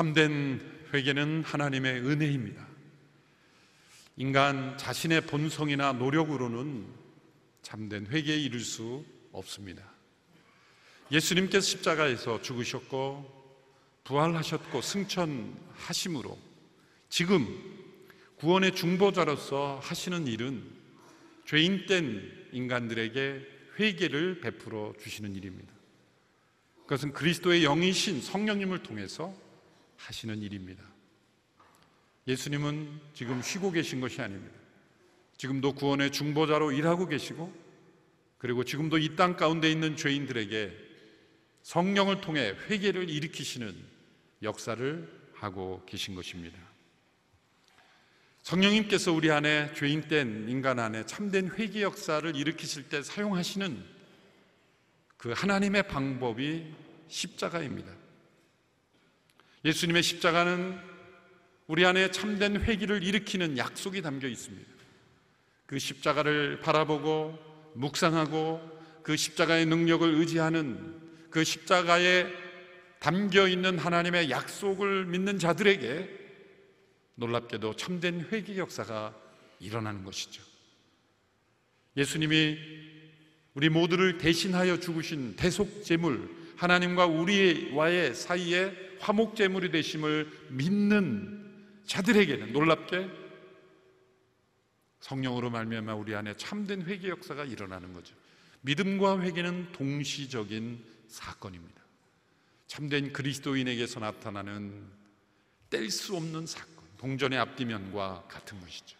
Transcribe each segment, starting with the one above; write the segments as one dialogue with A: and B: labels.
A: 참된 회개는 하나님의 은혜입니다. 인간 자신의 본성이나 노력으로는 참된 회개에 이를 수 없습니다. 예수님께서 십자가에서 죽으셨고 부활하셨고 승천하심으로 지금 구원의 중보자로서 하시는 일은 죄인된 인간들에게 회개를 베풀어 주시는 일입니다. 그것은 그리스도의 영이신 성령님을 통해서 하시는 일입니다. 예수님은 지금 쉬고 계신 것이 아닙니다. 지금도 구원의 중보자로 일하고 계시고 그리고 지금도 이 땅 가운데 있는 죄인들에게 성령을 통해 회개를 일으키시는 역사를 하고 계신 것입니다. 성령님께서 우리 안에 죄인된 인간 안에 참된 회개 역사를 일으키실 때 사용하시는 그 하나님의 방법이 십자가입니다. 예수님의 십자가는 우리 안에 참된 회개를 일으키는 약속이 담겨 있습니다. 그 십자가를 바라보고 묵상하고 그 십자가의 능력을 의지하는 그 십자가에 담겨 있는 하나님의 약속을 믿는 자들에게 놀랍게도 참된 회개 역사가 일어나는 것이죠. 예수님이 우리 모두를 대신하여 죽으신 대속 제물 하나님과 우리와의 사이에 화목 제물이 되심을 믿는 자들에게는 놀랍게 성령으로 말미암아 우리 안에 참된 회개 역사가 일어나는 거죠. 믿음과 회개는 동시적인 사건입니다. 참된 그리스도인에게서 나타나는 뗄 수 없는 사건. 동전의 앞뒤면과 같은 것이죠.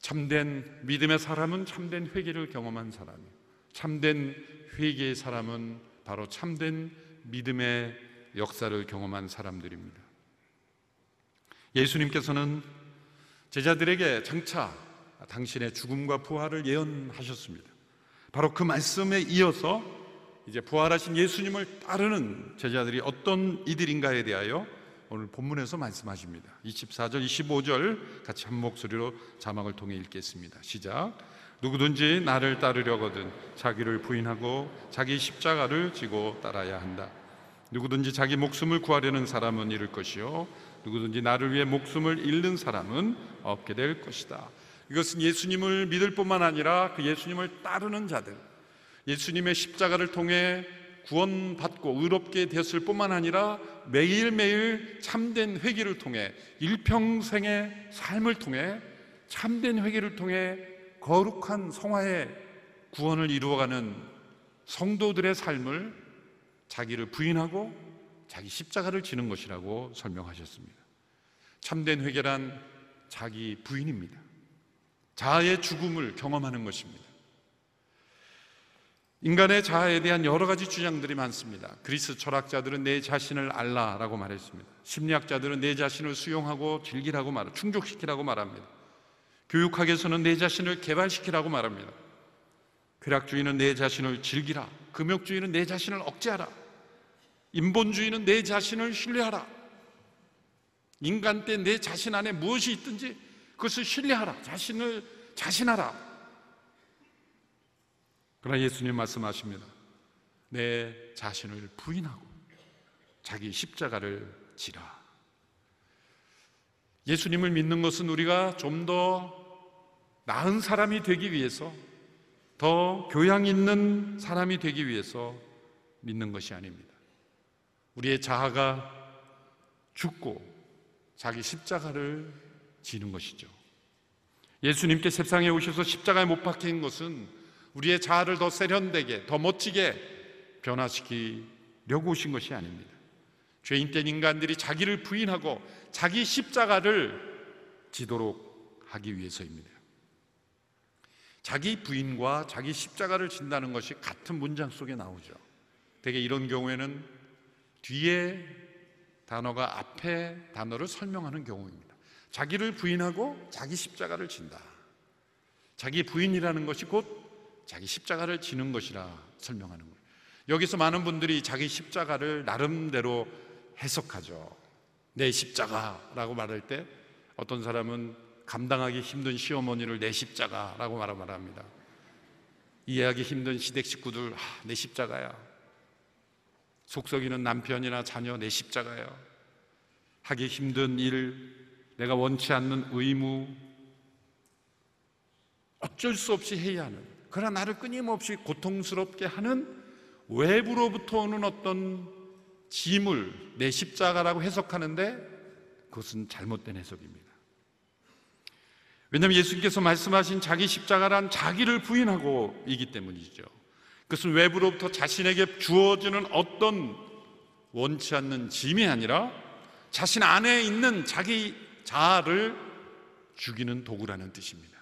A: 참된 믿음의 사람은 참된 회개를 경험한 사람이에요. 참된 회개의 사람은 바로 참된 믿음의 역사를 경험한 사람들입니다. 예수님께서는 제자들에게 장차 당신의 죽음과 부활을 예언하셨습니다. 바로 그 말씀에 이어서 이제 부활하신 예수님을 따르는 제자들이 어떤 이들인가에 대하여 오늘 본문에서 말씀하십니다. 24절, 25절 같이 한 목소리로 자막을 통해 읽겠습니다. 시작. 누구든지 나를 따르려거든 자기를 부인하고 자기 십자가를 지고 따라야 한다. 누구든지 자기 목숨을 구하려는 사람은 잃을 것이요 누구든지 나를 위해 목숨을 잃는 사람은 얻게 될 것이다. 이것은 예수님을 믿을 뿐만 아니라 그 예수님을 따르는 자들, 예수님의 십자가를 통해 구원받고 의롭게 되었을 뿐만 아니라 매일매일 참된 회개를 통해 일평생의 삶을 통해 참된 회개를 통해 거룩한 성화의 구원을 이루어가는 성도들의 삶을 자기를 부인하고 자기 십자가를 지는 것이라고 설명하셨습니다. 참된 회개란 자기 부인입니다. 자아의 죽음을 경험하는 것입니다. 인간의 자아에 대한 여러 가지 주장들이 많습니다. 그리스 철학자들은 내 자신을 알라라고 말했습니다. 심리학자들은 내 자신을 수용하고 즐기라고 말, 충족시키라고 말합니다. 교육학에서는 내 자신을 개발시키라고 말합니다. 쾌락주의는 내 자신을 즐기라. 금욕주의는 내 자신을 억제하라. 인본주의는 내 자신을 신뢰하라. 인간 때 내 자신 안에 무엇이 있든지 그것을 신뢰하라. 자신을 자신하라. 그러나 예수님 말씀하십니다. 내 자신을 부인하고 자기 십자가를 지라. 예수님을 믿는 것은 우리가 좀더 나은 사람이 되기 위해서 더 교양 있는 사람이 되기 위해서 믿는 것이 아닙니다. 우리의 자아가 죽고 자기 십자가를 지는 것이죠. 예수님께 세상에 오셔서 십자가에 못 박힌 것은 우리의 자아를 더 세련되게, 더 멋지게 변화시키려고 오신 것이 아닙니다. 죄인된 인간들이 자기를 부인하고 자기 십자가를 지도록 하기 위해서입니다. 자기 부인과 자기 십자가를 진다는 것이 같은 문장 속에 나오죠. 대개 이런 경우에는 뒤에 단어가 앞에 단어를 설명하는 경우입니다. 자기를 부인하고 자기 십자가를 진다. 자기 부인이라는 것이 곧 자기 십자가를 지는 것이라 설명하는 거예요. 여기서 많은 분들이 자기 십자가를 나름대로 해석하죠. 내 십자가라고 말할 때 어떤 사람은 감당하기 힘든 시어머니를 내 십자가라고 말합니다. 이해하기 힘든 시댁 식구들, 아, 내 십자가야. 속썩이는 남편이나 자녀 내 십자가요. 하기 힘든 일, 내가 원치 않는 의무, 어쩔 수 없이 해야 하는, 그러나 나를 끊임없이 고통스럽게 하는 외부로부터 오는 어떤 짐을 내 십자가라고 해석하는데 그것은 잘못된 해석입니다. 왜냐하면 예수님께서 말씀하신 자기 십자가란 자기를 부인하고 이기 때문이죠. 그것은 외부로부터 자신에게 주어지는 어떤 원치 않는 짐이 아니라 자신 안에 있는 자기 자아를 죽이는 도구라는 뜻입니다.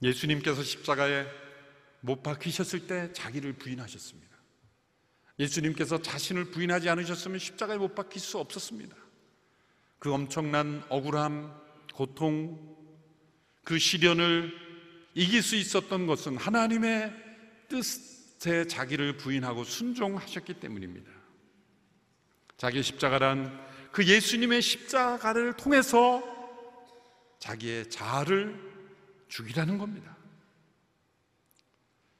A: 예수님께서 십자가에 못 박히셨을 때 자기를 부인하셨습니다. 예수님께서 자신을 부인하지 않으셨으면 십자가에 못 박힐 수 없었습니다. 그 엄청난 억울함, 고통, 그 시련을 이길 수 있었던 것은 하나님의 뜻에 자기를 부인하고 순종하셨기 때문입니다. 자기 십자가란 그 예수님의 십자가를 통해서 자기의 자아를 죽이라는 겁니다.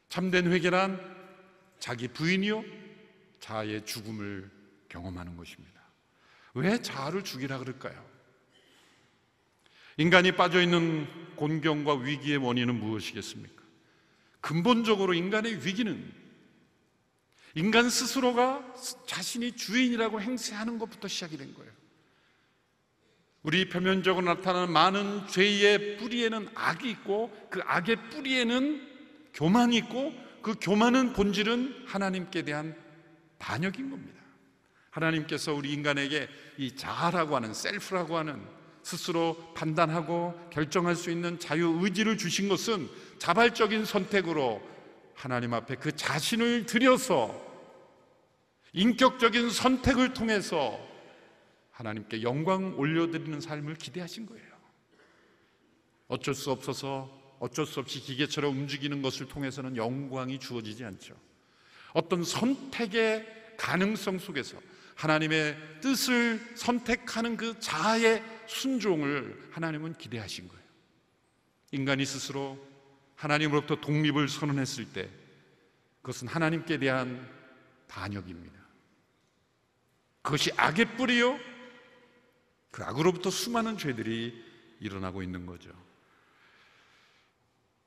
A: 참된 회개란 자기 부인이요 자아의 죽음을 경험하는 것입니다. 왜 자아를 죽이라 그럴까요? 인간이 빠져 있는 곤경과 위기의 원인은 무엇이겠습니까? 근본적으로 인간의 위기는 인간 스스로가 자신이 주인이라고 행세하는 것부터 시작이 된 거예요. 우리 표면적으로 나타나는 많은 죄의 뿌리에는 악이 있고 그 악의 뿌리에는 교만이 있고 그 교만은 본질은 하나님께 대한 반역인 겁니다. 하나님께서 우리 인간에게 이 자아라고 하는 셀프라고 하는 스스로 판단하고 결정할 수 있는 자유 의지를 주신 것은 자발적인 선택으로 하나님 앞에 그 자신을 들여서 인격적인 선택을 통해서 하나님께 영광 올려드리는 삶을 기대하신 거예요. 어쩔 수 없어서 어쩔 수 없이 기계처럼 움직이는 것을 통해서는 영광이 주어지지 않죠. 어떤 선택의 가능성 속에서 하나님의 뜻을 선택하는 그 자아의 순종을 하나님은 기대하신 거예요. 인간이 스스로 하나님으로부터 독립을 선언했을 때 그것은 하나님께 대한 반역입니다. 그것이 악의 뿌리요. 그 악으로부터 수많은 죄들이 일어나고 있는 거죠.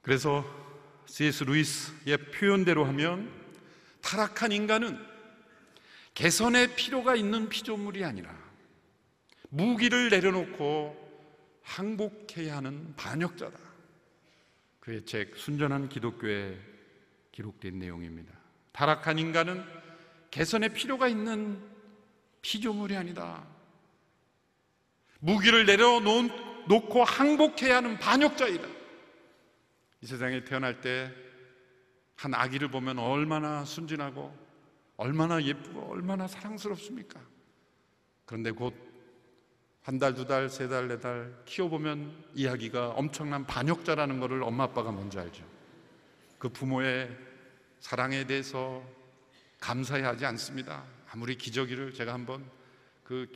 A: 그래서 C.S. 루이스의 표현대로 하면 타락한 인간은 개선의 필요가 있는 피조물이 아니라 무기를 내려놓고 항복해야 하는 반역자다. 그의 책 순전한 기독교에 기록된 내용입니다. 타락한 인간은 개선의 필요가 있는 피조물이 아니다. 무기를 내려놓고 항복해야 하는 반역자이다. 이 세상에 태어날 때 한 아기를 보면 얼마나 순진하고 얼마나 예쁘고 얼마나 사랑스럽습니까? 그런데 곧 한 달, 두 달, 세 달, 네 달 키워보면 이 아기가 엄청난 반역자라는 것을 엄마 아빠가 먼저 알죠. 그 부모의 사랑에 대해서 감사해 하지 않습니다. 아무리 기저귀를 제가 한번 그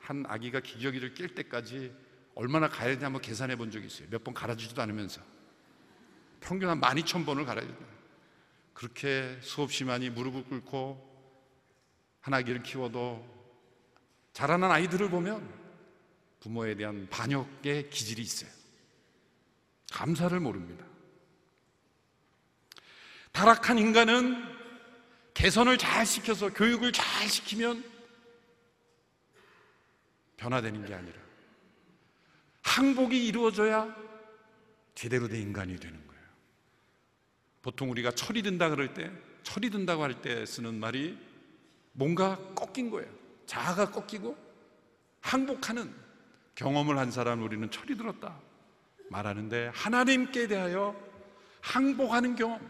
A: 한 아기가 기저귀를 낄 때까지 얼마나 가야 되냐 한번 계산해 본 적이 있어요. 몇 번 갈아주지도 않으면서. 평균 한 12,000번을 갈아야 돼요. 그렇게 수없이 많이 무릎을 꿇고 한 아기를 키워도 자라난 아이들을 보면 부모에 대한 반역의 기질이 있어요. 감사를 모릅니다. 타락한 인간은 개선을 잘 시켜서 교육을 잘 시키면 변화되는 게 아니라 항복이 이루어져야 제대로 된 인간이 되는 거예요. 보통 우리가 철이 든다 그럴 때, 철이 든다고 할 때 쓰는 말이 뭔가 꺾인 거예요. 자아가 꺾이고 항복하는 경험을 한 사람 우리는 철이 들었다 말하는데 하나님께 대하여 항복하는 경험,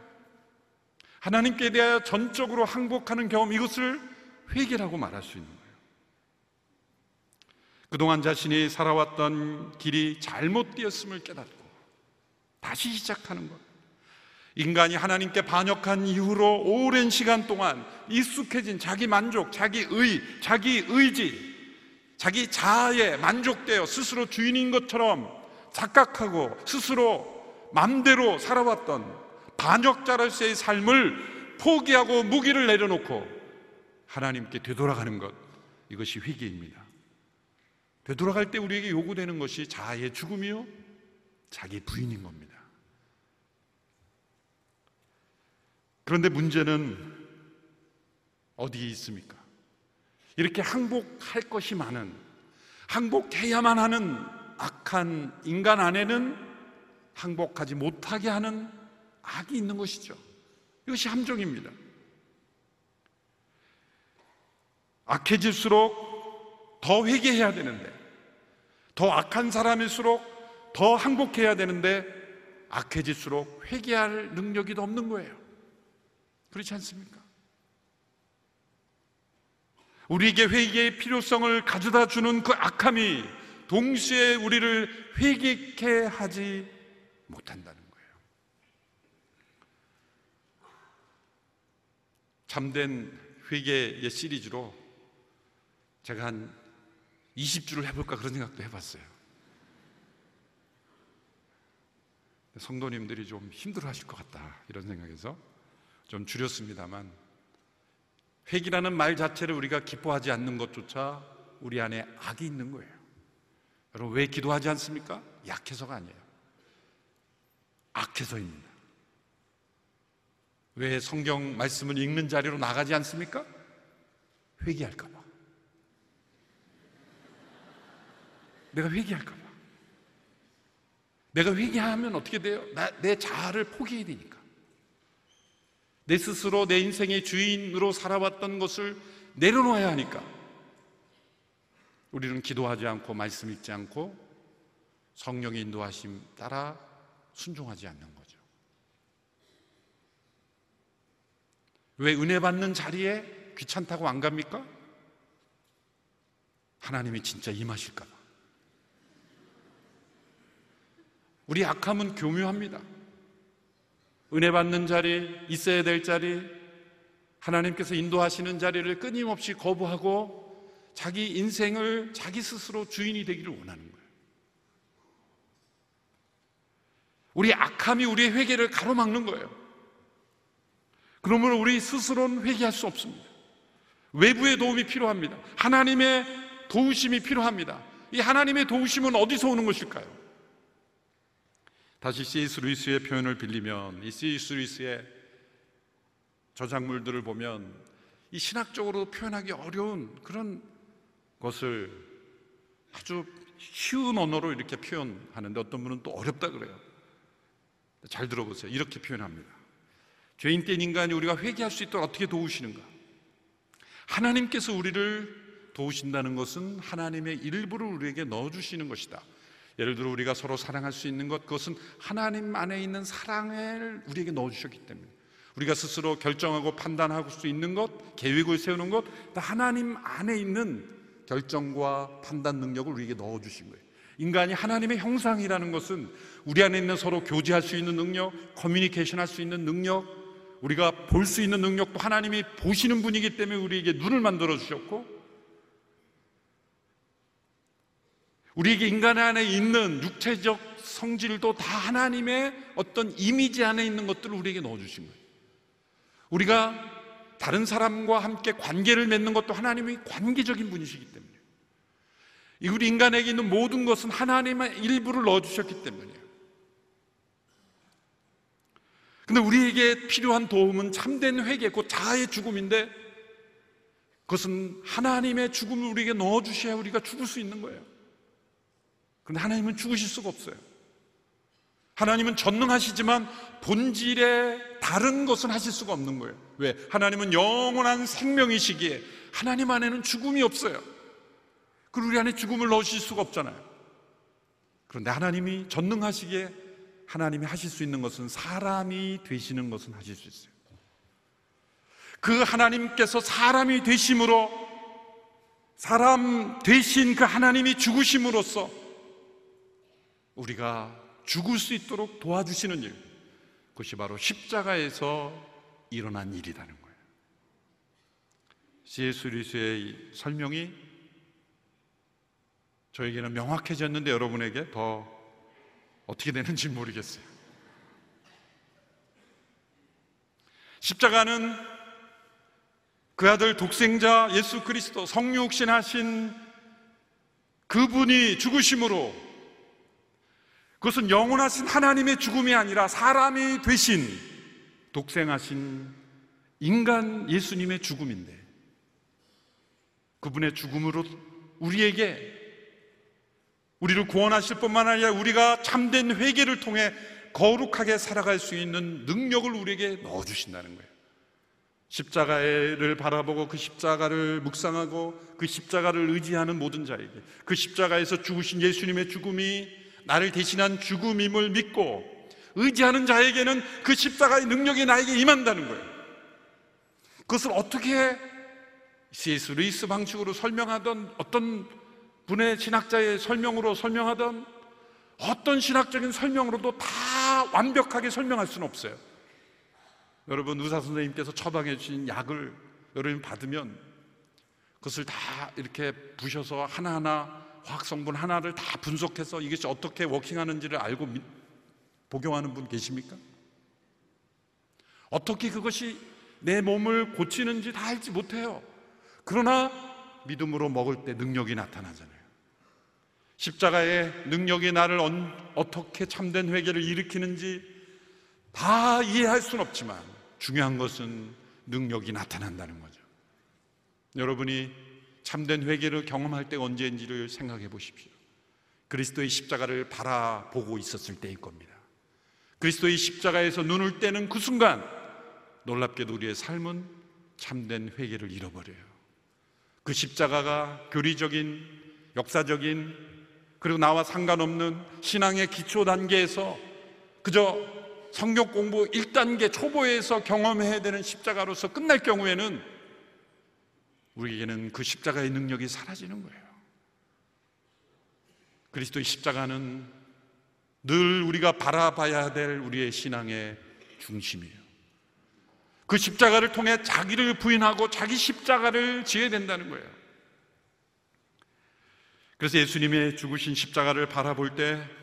A: 하나님께 대하여 전적으로 항복하는 경험 이것을 회개라고 말할 수 있는 거예요. 그동안 자신이 살아왔던 길이 잘못되었음을 깨닫고 다시 시작하는 것. 인간이 하나님께 반역한 이후로 오랜 시간 동안 익숙해진 자기 만족, 자기 의, 자기 의지, 자기 자아에 만족되어 스스로 주인인 것처럼 착각하고 스스로 맘대로 살아왔던 반역자로서의 삶을 포기하고 무기를 내려놓고 하나님께 되돌아가는 것 이것이 회개입니다. 되돌아갈 때 우리에게 요구되는 것이 자아의 죽음이요 자기 부인인 겁니다. 그런데 문제는 어디에 있습니까? 이렇게 항복할 것이 많은 항복해야만 하는 악한 인간 안에는 항복하지 못하게 하는 악이 있는 것이죠. 이것이 함정입니다. 악해질수록 더 회개해야 되는데, 더 악한 사람일수록 더 항복해야 되는데, 악해질수록 회개할 능력이 더 없는 거예요. 그렇지 않습니까? 우리에게 회개의 필요성을 가져다 주는 그 악함이 동시에 우리를 회개케 하지 못한다는 거예요. 참된 회개의 시리즈로 제가 한 20주를 해볼까 그런 생각도 해봤어요. 성도님들이 좀 힘들어 하실 것 같다 이런 생각에서 좀 줄였습니다만 회기라는 말 자체를 우리가 기뻐하지 않는 것조차 우리 안에 악이 있는 거예요. 여러분 왜 기도하지 않습니까? 약해서가 아니에요. 악해서입니다. 왜 성경 말씀을 읽는 자리로 나가지 않습니까? 회개할까봐. 내가 회개할까봐. 내가 회개하면 어떻게 돼요? 나, 내 자아를 포기해야 되니까. 내 스스로 내 인생의 주인으로 살아왔던 것을 내려놓아야 하니까. 우리는 기도하지 않고 말씀 읽지 않고 성령의 인도하심 따라 순종하지 않는 거죠. 왜 은혜 받는 자리에 귀찮다고 안 갑니까? 하나님이 진짜 임하실까봐. 우리 악함은 교묘합니다. 은혜 받는 자리, 있어야 될 자리, 하나님께서 인도하시는 자리를 끊임없이 거부하고 자기 인생을 자기 스스로 주인이 되기를 원하는 거예요. 우리 악함이 우리의 회개를 가로막는 거예요. 그러므로 우리 스스로는 회개할 수 없습니다. 외부의 도움이 필요합니다. 하나님의 도우심이 필요합니다. 이 하나님의 도우심은 어디서 오는 것일까요? 다시 C.S. 루이스의 표현을 빌리면 이 C.S. 루이스의 저작물들을 보면 이 신학적으로 표현하기 어려운 그런 것을 아주 쉬운 언어로 이렇게 표현하는데 어떤 분은 또 어렵다 그래요. 잘 들어보세요. 이렇게 표현합니다. 죄인 된 인간이 우리가 회개할 수 있도록 어떻게 도우시는가? 하나님께서 우리를 도우신다는 것은 하나님의 일부를 우리에게 넣어주시는 것이다. 예를 들어 우리가 서로 사랑할 수 있는 것 그것은 하나님 안에 있는 사랑을 우리에게 넣어주셨기 때문에 우리가 스스로 결정하고 판단할 수 있는 것 계획을 세우는 것 다 하나님 안에 있는 결정과 판단 능력을 우리에게 넣어주신 거예요. 인간이 하나님의 형상이라는 것은 우리 안에 있는 서로 교제할 수 있는 능력 커뮤니케이션 할 수 있는 능력 우리가 볼 수 있는 능력도 하나님이 보시는 분이기 때문에 우리에게 눈을 만들어 주셨고 우리에게 인간 안에 있는 육체적 성질도 다 하나님의 어떤 이미지 안에 있는 것들을 우리에게 넣어주신 거예요. 우리가 다른 사람과 함께 관계를 맺는 것도 하나님이 관계적인 분이시기 때문에 우리 인간에게 있는 모든 것은 하나님의 일부를 넣어주셨기 때문이에요. 근데 우리에게 필요한 도움은 참된 회개, 곧 자아의 죽음인데 그것은 하나님의 죽음을 우리에게 넣어주셔야 우리가 죽을 수 있는 거예요. 그런데 하나님은 죽으실 수가 없어요. 하나님은 전능하시지만 본질의 다른 것은 하실 수가 없는 거예요. 왜? 하나님은 영원한 생명이시기에 하나님 안에는 죽음이 없어요. 그리고 우리 안에 죽음을 넣으실 수가 없잖아요. 그런데 하나님이 전능하시기에 하나님이 하실 수 있는 것은 사람이 되시는 것은 하실 수 있어요. 그 하나님께서 사람이 되심으로 사람 되신 그 하나님이 죽으심으로써 우리가 죽을 수 있도록 도와주시는 일, 그것이 바로 십자가에서 일어난 일이라는 거예요. C.S. 리스의 설명이 저에게는 명확해졌는데 여러분에게 더 어떻게 되는지 모르겠어요. 십자가는 그 아들 독생자 예수 그리스도 성육신하신 그분이 죽으심으로 그것은 영원하신 하나님의 죽음이 아니라 사람이 되신 독생하신 인간 예수님의 죽음인데 그분의 죽음으로 우리에게 우리를 구원하실 뿐만 아니라 우리가 참된 회개를 통해 거룩하게 살아갈 수 있는 능력을 우리에게 넣어 주신다는 거예요. 십자가를 바라보고 그 십자가를 묵상하고 그 십자가를 의지하는 모든 자에게 그 십자가에서 죽으신 예수님의 죽음이 나를 대신한 죽음임을 믿고 의지하는 자에게는 그 십자가의 능력이 나에게 임한다는 거예요. 그것을 어떻게 C.S. 루이스 방식으로 설명하던 어떤 분의 신학자의 설명으로 설명하던 어떤 신학적인 설명으로도 다 완벽하게 설명할 수는 없어요. 여러분 의사 선생님께서 처방해 주신 약을 여러분 받으면 그것을 다 이렇게 부셔서 하나하나 화학 성분 하나를 다 분석해서 이것이 어떻게 워킹하는지를 알고 복용하는 분 계십니까? 어떻게 그것이 내 몸을 고치는지 다 알지 못해요. 그러나 믿음으로 먹을 때 능력이 나타나잖아요. 십자가의 능력이 나를 어떻게 참된 회개를 일으키는지 다 이해할 수는 없지만 중요한 것은 능력이 나타난다는 거죠. 여러분이 참된 회개를 경험할 때가 언제인지를 생각해 보십시오. 그리스도의 십자가를 바라보고 있었을 때일 겁니다. 그리스도의 십자가에서 눈을 떼는 그 순간 놀랍게도 우리의 삶은 참된 회개를 잃어버려요. 그 십자가가 교리적인 역사적인 그리고 나와 상관없는 신앙의 기초 단계에서 그저 성경 공부 1단계 초보에서 경험해야 되는 십자가로서 끝날 경우에는 우리에게는 그 십자가의 능력이 사라지는 거예요. 그리스도의 십자가는 늘 우리가 바라봐야 될 우리의 신앙의 중심이에요. 그 십자가를 통해 자기를 부인하고 자기 십자가를 지어야 된다는 거예요. 그래서 예수님의 죽으신 십자가를 바라볼 때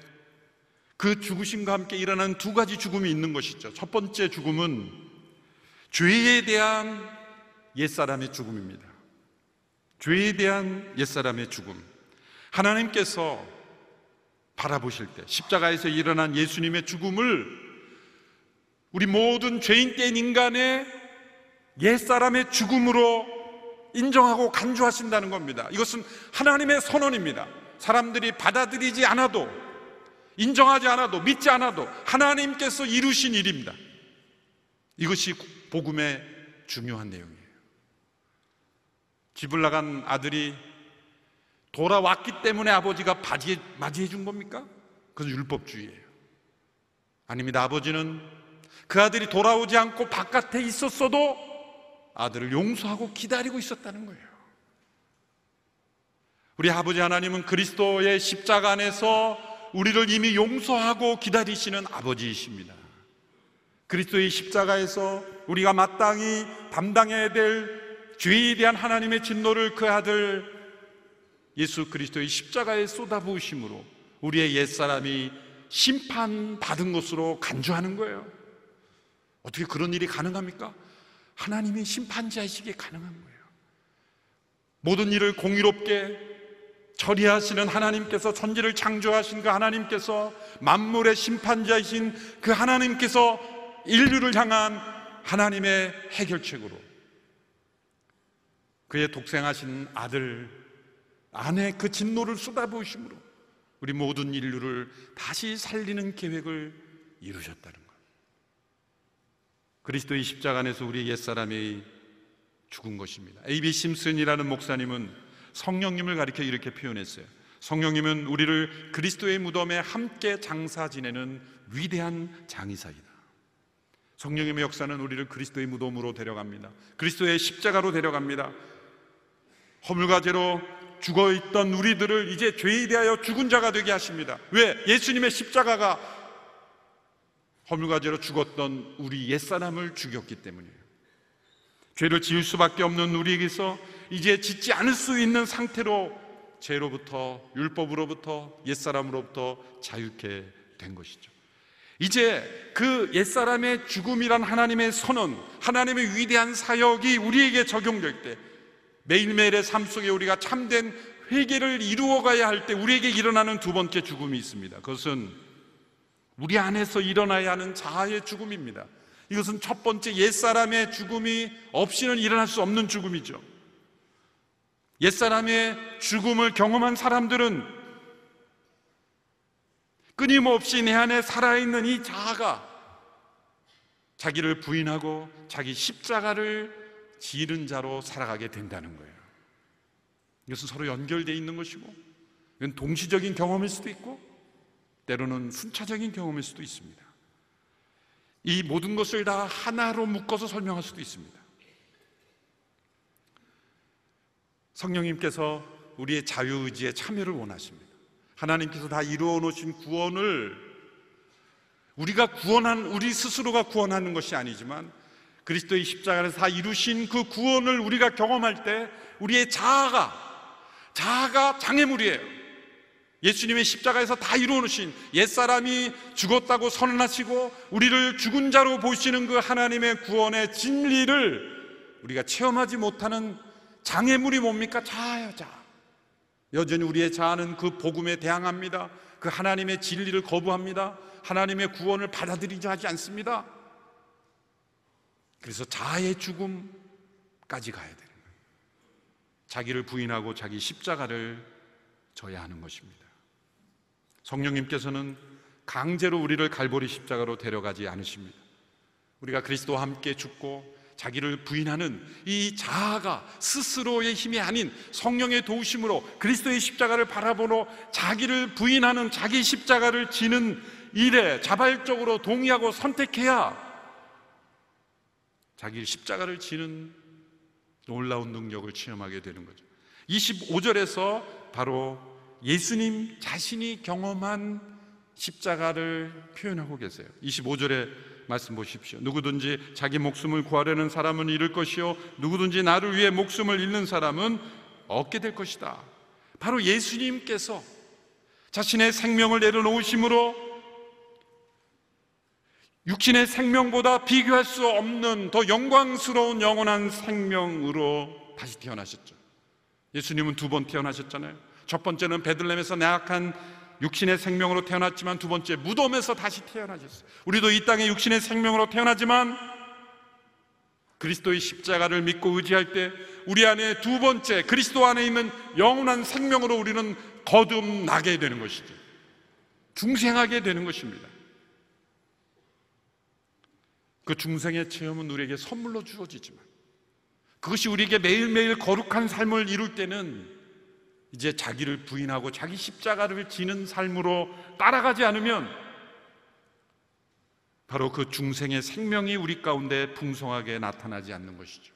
A: 그 죽으심과 함께 일어난 두 가지 죽음이 있는 것이죠. 첫 번째 죽음은 죄에 대한 옛사람의 죽음입니다. 죄에 대한 옛사람의 죽음. 하나님께서 바라보실 때 십자가에서 일어난 예수님의 죽음을 우리 모든 죄인 된 인간의 옛사람의 죽음으로 인정하고 간주하신다는 겁니다. 이것은 하나님의 선언입니다. 사람들이 받아들이지 않아도 인정하지 않아도 믿지 않아도 하나님께서 이루신 일입니다. 이것이 복음의 중요한 내용이에요. 집을 나간 아들이 돌아왔기 때문에 아버지가 맞이해 준 겁니까? 그건 율법주의예요. 아닙니다. 아버지는 그 아들이 돌아오지 않고 바깥에 있었어도 아들을 용서하고 기다리고 있었다는 거예요. 우리 아버지 하나님은 그리스도의 십자가 안에서 우리를 이미 용서하고 기다리시는 아버지이십니다. 그리스도의 십자가에서 우리가 마땅히 담당해야 될 죄에 대한 하나님의 진노를 그 아들 예수 그리스도의 십자가에 쏟아부으심으로 우리의 옛사람이 심판받은 것으로 간주하는 거예요. 어떻게 그런 일이 가능합니까? 하나님이 심판자이시기에 가능한 거예요. 모든 일을 공의롭게 처리하시는 하나님께서 천지를 창조하신 그 하나님께서 만물의 심판자이신 그 하나님께서 인류를 향한 하나님의 해결책으로 그의 독생하신 아들 안에 그 진노를 쏟아부으심으로 우리 모든 인류를 다시 살리는 계획을 이루셨다는 그리스도의 십자가 안에서 우리의 옛사람이 죽은 것입니다. A.B. 심슨이라는 목사님은 성령님을 가리켜 이렇게 표현했어요. 성령님은 우리를 그리스도의 무덤에 함께 장사 지내는 위대한 장의사이다. 성령님의 역사는 우리를 그리스도의 무덤으로 데려갑니다. 그리스도의 십자가로 데려갑니다. 허물과 죄로 죽어 있던 우리들을 이제 죄에 대하여 죽은 자가 되게 하십니다. 왜? 예수님의 십자가가 허물과 죄로 죽었던 우리 옛사람을 죽였기 때문이에요. 죄를 지을 수밖에 없는 우리에게서 이제 짓지 않을 수 있는 상태로 죄로부터 율법으로부터 옛사람으로부터 자유케 된 것이죠. 이제 그 옛사람의 죽음이란 하나님의 선언, 하나님의 위대한 사역이 우리에게 적용될 때 매일매일의 삶 속에 우리가 참된 회개를 이루어가야 할 때 우리에게 일어나는 두 번째 죽음이 있습니다. 그것은 우리 안에서 일어나야 하는 자아의 죽음입니다. 이것은 첫 번째 옛사람의 죽음이 없이는 일어날 수 없는 죽음이죠. 옛사람의 죽음을 경험한 사람들은 끊임없이 내 안에 살아있는 이 자아가 자기를 부인하고 자기 십자가를 지른 자로 살아가게 된다는 거예요. 이것은 서로 연결되어 있는 것이고, 이건 동시적인 경험일 수도 있고, 때로는 순차적인 경험일 수도 있습니다. 이 모든 것을 다 하나로 묶어서 설명할 수도 있습니다. 성령님께서 우리의 자유의지에 참여를 원하십니다. 하나님께서 다 이루어 놓으신 구원을 우리가 구원한 우리 스스로가 구원하는 것이 아니지만 그리스도의 십자가에서 다 이루신 그 구원을 우리가 경험할 때 우리의 자아가 자아가 장애물이에요. 예수님의 십자가에서 다 이루어 놓으신 옛사람이 죽었다고 선언하시고 우리를 죽은 자로 보시는 그 하나님의 구원의 진리를 우리가 체험하지 못하는 장애물이 뭡니까? 자아야, 자아. 여전히 우리의 자아는 그 복음에 대항합니다. 그 하나님의 진리를 거부합니다. 하나님의 구원을 받아들이지 않습니다. 그래서 자아의 죽음까지 가야 되는 거예요. 자기를 부인하고 자기 십자가를 져야 하는 것입니다. 성령님께서는 강제로 우리를 갈보리 십자가로 데려가지 않으십니다. 우리가 그리스도와 함께 죽고 자기를 부인하는 이 자아가 스스로의 힘이 아닌 성령의 도우심으로 그리스도의 십자가를 바라보고 자기를 부인하는 자기 십자가를 지는 일에 자발적으로 동의하고 선택해야 자기 십자가를 지는 놀라운 능력을 체험하게 되는 거죠. 25절에서 바로 예수님 자신이 경험한 십자가를 표현하고 계세요. 25절에 말씀 보십시오. 누구든지 자기 목숨을 구하려는 사람은 잃을 것이요. 누구든지 나를 위해 목숨을 잃는 사람은 얻게 될 것이다. 바로 예수님께서 자신의 생명을 내려놓으심으로 육신의 생명보다 비교할 수 없는 더 영광스러운 영원한 생명으로 다시 태어나셨죠. 예수님은 두 번 태어나셨잖아요. 첫 번째는 베들렘에서 나약한 육신의 생명으로 태어났지만 두 번째 무덤에서 다시 태어나셨어요. 우리도 이 땅에 육신의 생명으로 태어나지만 그리스도의 십자가를 믿고 의지할 때 우리 안에 두 번째 그리스도 안에 있는 영원한 생명으로 우리는 거듭나게 되는 것이죠. 중생하게 되는 것입니다. 그 중생의 체험은 우리에게 선물로 주어지지만 그것이 우리에게 매일매일 거룩한 삶을 이룰 때는 이제 자기를 부인하고 자기 십자가를 지는 삶으로 따라가지 않으면 바로 그 중생의 생명이 우리 가운데 풍성하게 나타나지 않는 것이죠.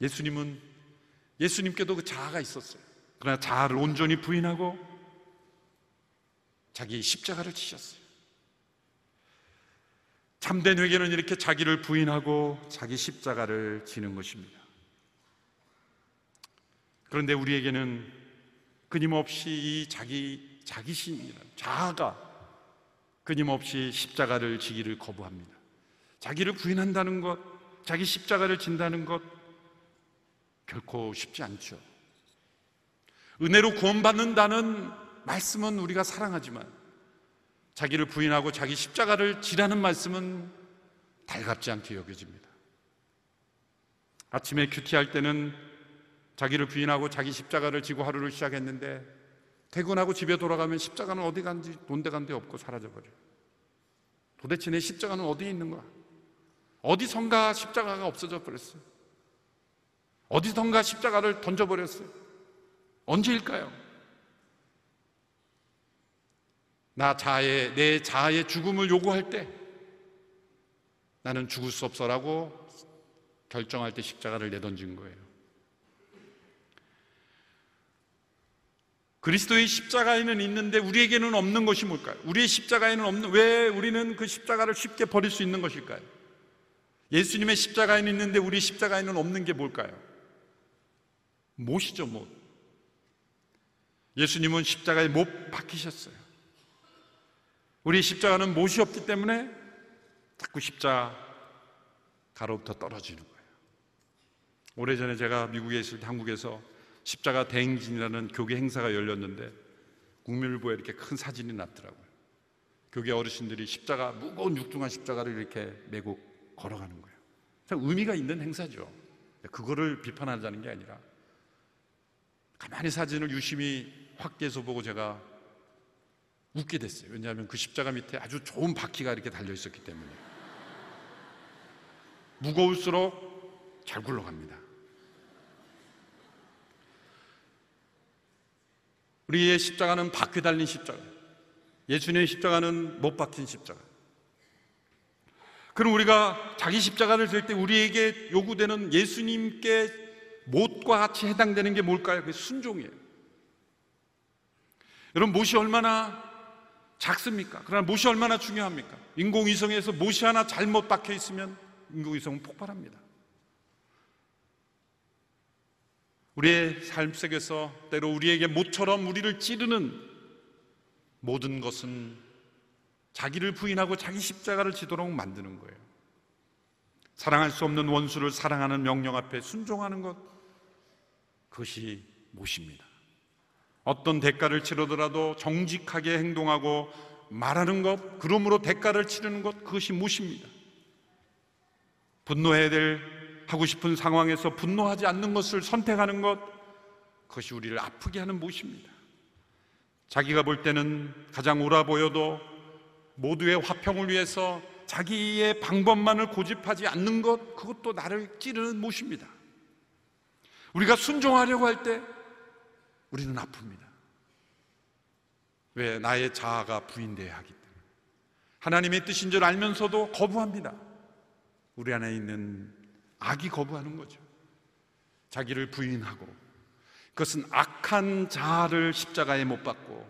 A: 예수님은 예수님께도 그 자아가 있었어요. 그러나 자아를 온전히 부인하고 자기 십자가를 지셨어요. 참된 회개는 이렇게 자기를 부인하고 자기 십자가를 지는 것입니다. 그런데 우리에게는 끊임없이 이 자기 자기신이라는 자아가 끊임없이 십자가를 지기를 거부합니다. 자기를 부인한다는 것, 자기 십자가를 진다는 것 결코 쉽지 않죠. 은혜로 구원받는다는 말씀은 우리가 사랑하지만 자기를 부인하고 자기 십자가를 지라는 말씀은 달갑지 않게 여겨집니다. 아침에 큐티할 때는 자기를 부인하고 자기 십자가를 지고 하루를 시작했는데 퇴근하고 집에 돌아가면 십자가는 어디 간지 돈데 간데 없고 사라져버려요. 도대체 내 십자가는 어디에 있는 거야? 어디선가 십자가가 없어져 버렸어요. 어디선가 십자가를 던져버렸어요. 언제일까요? 나 자아의, 내 자아의 죽음을 요구할 때 나는 죽을 수 없어라고 결정할 때 십자가를 내던진 거예요. 그리스도의 십자가에는 있는데 우리에게는 없는 것이 뭘까요? 우리의 십자가에는 없는 왜 우리는 그 십자가를 쉽게 버릴 수 있는 것일까요? 예수님의 십자가에는 있는데 우리 십자가에는 없는 게 뭘까요? 못이죠, 못. 예수님은 십자가에 못 박히셨어요. 우리 십자가는 못이 없기 때문에 자꾸 십자가로부터 떨어지는 거예요. 오래전에 제가 미국에 있을 때 한국에서 십자가 대행진이라는 교계 행사가 열렸는데 국민일보에 이렇게 큰 사진이 났더라고요. 교계 어르신들이 십자가 무거운 육중한 십자가를 이렇게 메고 걸어가는 거예요. 참 의미가 있는 행사죠. 그거를 비판하자는 게 아니라 가만히 사진을 유심히 확대해서 보고 제가 웃게 됐어요. 왜냐하면 그 십자가 밑에 아주 좋은 바퀴가 이렇게 달려 있었기 때문에 무거울수록 잘 굴러갑니다. 우리의 십자가는 바퀴 달린 십자가. 예수님의 십자가는 못 박힌 십자가. 그럼 우리가 자기 십자가를 들 때 우리에게 요구되는 예수님께 못과 같이 해당되는 게 뭘까요? 그 순종이에요. 여러분, 못이 얼마나 작습니까? 그러나 못이 얼마나 중요합니까? 인공위성에서 못이 하나 잘못 박혀 있으면 인공위성은 폭발합니다. 우리의 삶 속에서 때로 우리에게 모처럼 우리를 찌르는 모든 것은 자기를 부인하고 자기 십자가를 지도록 만드는 거예요. 사랑할 수 없는 원수를 사랑하는 명령 앞에 순종하는 것, 그것이 못입니다. 어떤 대가를 치르더라도 정직하게 행동하고 말하는 것, 그러므로 대가를 치르는 것, 그것이 못입니다. 분노해야 될 하고 싶은 상황에서 분노하지 않는 것을 선택하는 것, 그것이 우리를 아프게 하는 못입니다. 자기가 볼 때는 가장 옳아 보여도 모두의 화평을 위해서 자기의 방법만을 고집하지 않는 것, 그것도 나를 찌르는 못입니다. 우리가 순종하려고 할 때 우리는 아픕니다. 왜? 나의 자아가 부인돼야 하기 때문에. 하나님의 뜻인 줄 알면서도 거부합니다. 우리 안에 있는 악이 거부하는 거죠. 자기를 부인하고 그것은 악한 자아를 십자가에 못 박고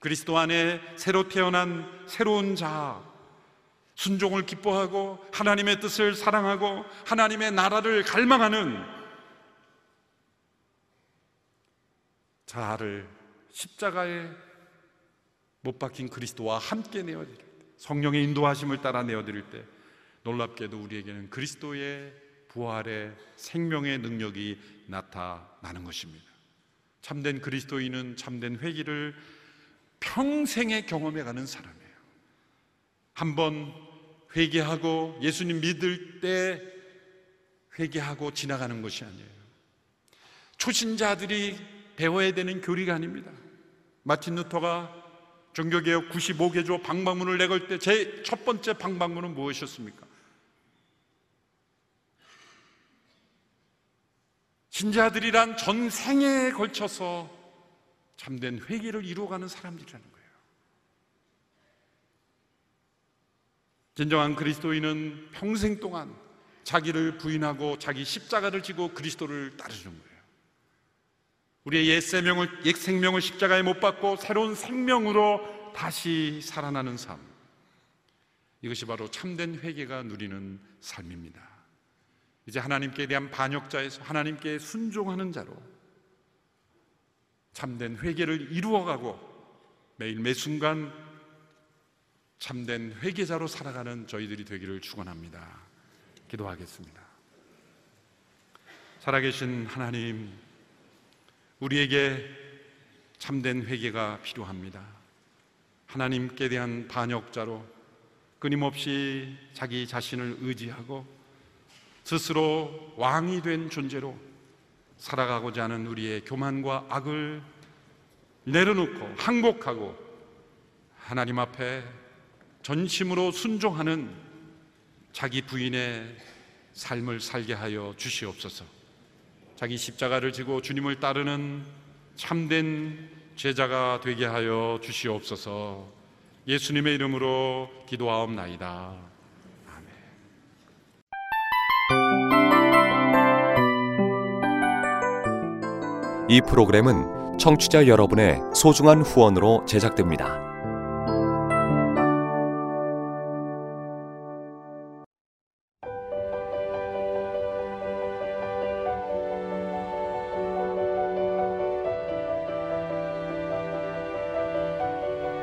A: 그리스도 안에 새로 태어난 새로운 자아 순종을 기뻐하고 하나님의 뜻을 사랑하고 하나님의 나라를 갈망하는 자아를 십자가에 못 박힌 그리스도와 함께 내어드릴 때 성령의 인도하심을 따라 내어드릴 때 놀랍게도 우리에게는 그리스도의 부활의 생명의 능력이 나타나는 것입니다. 참된 그리스도인은 참된 회기를 평생에 경험해 가는 사람이에요. 한번 회개하고 예수님 믿을 때 회개하고 지나가는 것이 아니에요. 초신자들이 배워야 되는 교리가 아닙니다. 마틴 루터가 종교개혁 95개조 방방문을 내걸 때 제 첫 번째 방방문은 무엇이었습니까? 신자들이란 전생에 걸쳐서 참된 회개를 이루어가는 사람들이라는 거예요. 진정한 그리스도인은 평생 동안 자기를 부인하고 자기 십자가를 지고 그리스도를 따르는 거예요. 우리의 옛 생명을, 옛 생명을 십자가에 못 박고 새로운 생명으로 다시 살아나는 삶. 이것이 바로 참된 회개가 누리는 삶입니다. 이제 하나님께 대한 반역자에서 하나님께 순종하는 자로 참된 회개를 이루어가고 매일 매 순간 참된 회개자로 살아가는 저희들이 되기를 축원합니다. 기도하겠습니다. 살아계신 하나님, 우리에게 참된 회개가 필요합니다. 하나님께 대한 반역자로 끊임없이 자기 자신을 의지하고 스스로 왕이 된 존재로 살아가고자 하는 우리의 교만과 악을 내려놓고 항복하고 하나님 앞에 전심으로 순종하는 자기 부인의 삶을 살게 하여 주시옵소서. 자기 십자가를 지고 주님을 따르는 참된 제자가 되게 하여 주시옵소서. 예수님의 이름으로 기도하옵나이다.
B: 이 프로그램은 청취자 여러분의 소중한 후원으로 제작됩니다.